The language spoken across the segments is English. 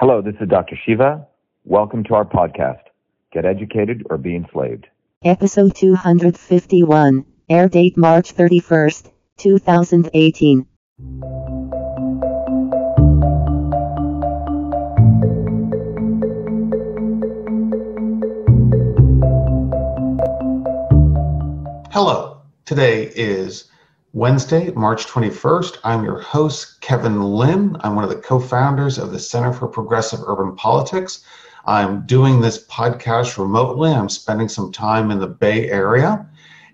Hello, this is Dr. Shiva. Welcome to our podcast, Get Educated or Be Enslaved. Episode 251, air date March 31st, 2018. Hello, today is Wednesday, March 21st. I'm your host, Kevin Lim. I'm one of the co founders of the Center for Progressive Urban Politics. I'm doing this podcast remotely. I'm spending some time in the Bay Area.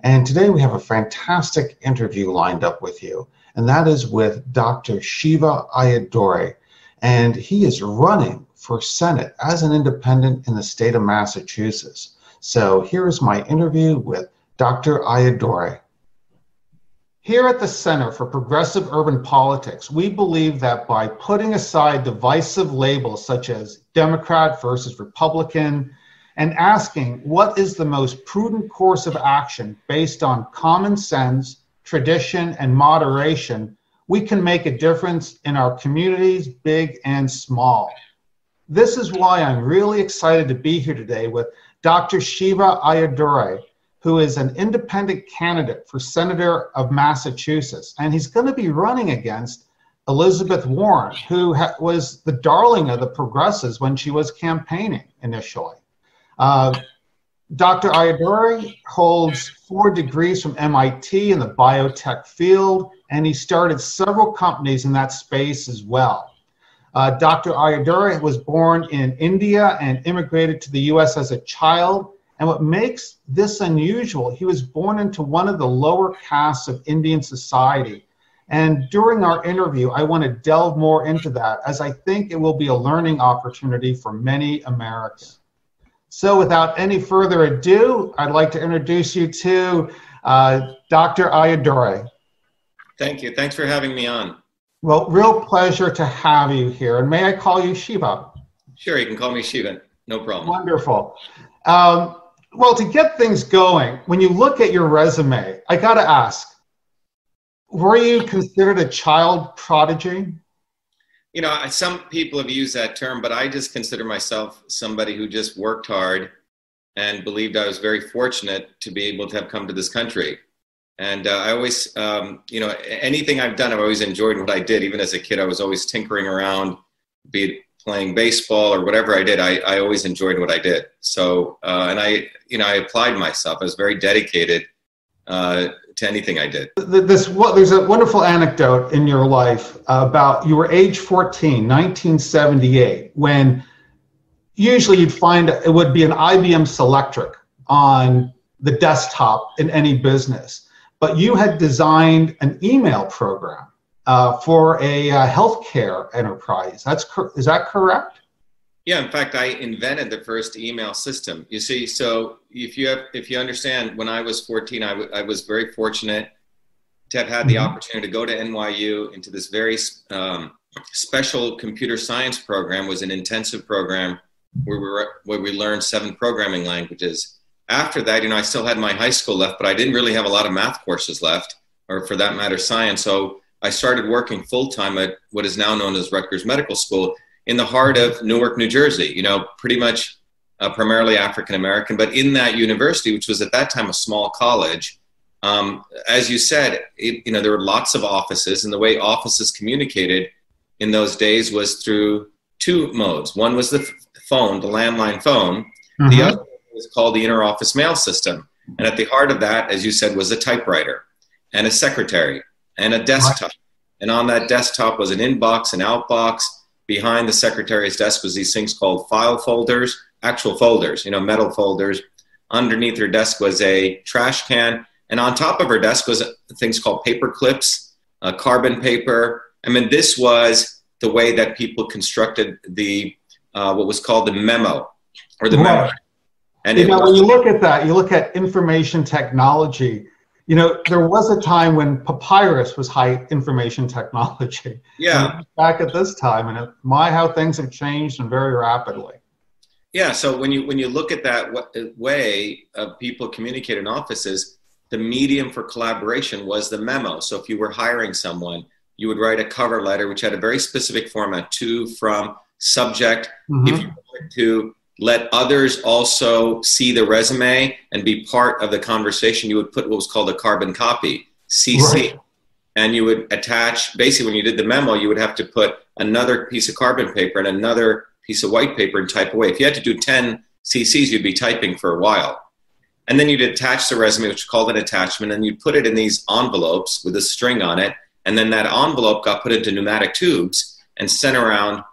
And today we have a fantastic interview lined up with you, and that is with Dr. Shiva Ayyadurai. And he is running for Senate as an independent in the state of Massachusetts. So here is my interview with Dr. Ayyadurai. Here at the Center for Progressive Urban Politics, we believe that by putting aside divisive labels such as Democrat versus Republican and asking what is the most prudent course of action based on common sense, tradition, and moderation, we can make a difference in our communities, big and small. This is why I'm really excited to be here today with Dr. Shiva Ayyadurai, who is an independent candidate for Senator of Massachusetts. And he's going to be running against Elizabeth Warren, who ha- was the darling of the progressives when she was campaigning initially. Uh, Dr. Ayyadurai holds four degrees from MIT in the biotech field, and he started several companies in that space as well. Uh, Dr. Ayyadurai was born in India and immigrated to the US as a child and what makes this unusual, he was born into one of the lower castes of Indian society. And during our interview, I want to delve more into that as I think it will be a learning opportunity for many Americans. So, without any further ado, I'd like to introduce you to uh, Dr. Ayyadurai. Thank you. Thanks for having me on. Well, real pleasure to have you here. And may I call you Shiva? Sure, you can call me Shiva. No problem. Wonderful. Um, well, to get things going, when you look at your resume, I got to ask were you considered a child prodigy? You know, some people have used that term, but I just consider myself somebody who just worked hard and believed I was very fortunate to be able to have come to this country. And uh, I always, um, you know, anything I've done, I've always enjoyed what I did. Even as a kid, I was always tinkering around, be it playing baseball or whatever I did, I, I always enjoyed what I did. So, uh, and I, you know, I applied myself. I was very dedicated uh, to anything I did. This well, there's a wonderful anecdote in your life about you were age 14, 1978, when usually you'd find it would be an IBM Selectric on the desktop in any business, but you had designed an email program uh, for a uh, healthcare enterprise. That's cor- is that correct? Yeah, in fact, I invented the first email system. You see, so if you have, if you understand, when I was 14, I, w- I was very fortunate to have had the mm-hmm. opportunity to go to NYU into this very um, special computer science program. Was an intensive program where we were, where we learned seven programming languages. After that, you know, I still had my high school left, but I didn't really have a lot of math courses left, or for that matter, science. So I started working full time at what is now known as Rutgers Medical School in the heart of Newark, New Jersey. You know, pretty much uh, primarily African American, but in that university, which was at that time a small college, um, as you said, it, you know, there were lots of offices, and the way offices communicated in those days was through two modes. One was the phone, the landline phone. Mm-hmm. The other was called the interoffice mail system. And at the heart of that, as you said, was a typewriter and a secretary and a desktop. And on that desktop was an inbox, an outbox. Behind the secretary's desk was these things called file folders, actual folders, you know, metal folders. Underneath her desk was a trash can. And on top of her desk was things called paper clips, uh, carbon paper. I mean, this was the way that people constructed the uh, what was called the memo or the right. memo. And you know, was, when you look at that, you look at information technology you know, there was a time when papyrus was high information technology. Yeah. Back at this time, and it, my how things have changed and very rapidly. Yeah. So when you when you look at that way of people communicate in offices, the medium for collaboration was the memo. So if you were hiring someone, you would write a cover letter which had a very specific format to, from, subject. Mm-hmm. If you wanted to let others also see the resume and be part of the conversation, you would put what was called a carbon copy, CC. Right. And you would attach, basically, when you did the memo, you would have to put another piece of carbon paper and another piece of white paper and type away. If you had to do 10 CCs, you'd be typing for a while. And then you'd attach the resume, which is called an attachment, and you'd put it in these envelopes with a string on it. And then that envelope got put into pneumatic tubes and sent around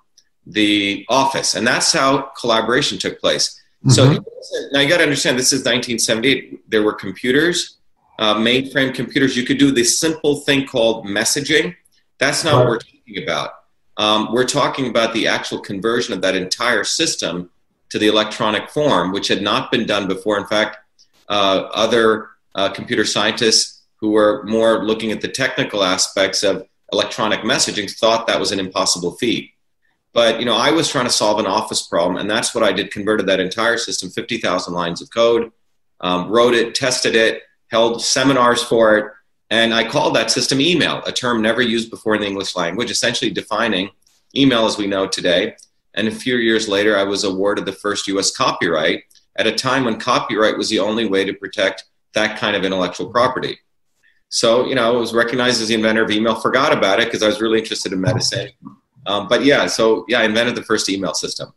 the office. And that's how collaboration took place. Mm-hmm. So now you got to understand this is 1978. There were computers, uh, mainframe computers. You could do this simple thing called messaging. That's not right. what we're talking about. Um, we're talking about the actual conversion of that entire system to the electronic form, which had not been done before. In fact, uh, other uh, computer scientists who were more looking at the technical aspects of electronic messaging thought that was an impossible feat. But you know, I was trying to solve an office problem, and that's what I did. Converted that entire system, fifty thousand lines of code, um, wrote it, tested it, held seminars for it, and I called that system email, a term never used before in the English language, essentially defining email as we know today. And a few years later, I was awarded the first U.S. copyright at a time when copyright was the only way to protect that kind of intellectual property. So, you know, I was recognized as the inventor of email, forgot about it because I was really interested in medicine. Um, but yeah, so yeah, I invented the first email system.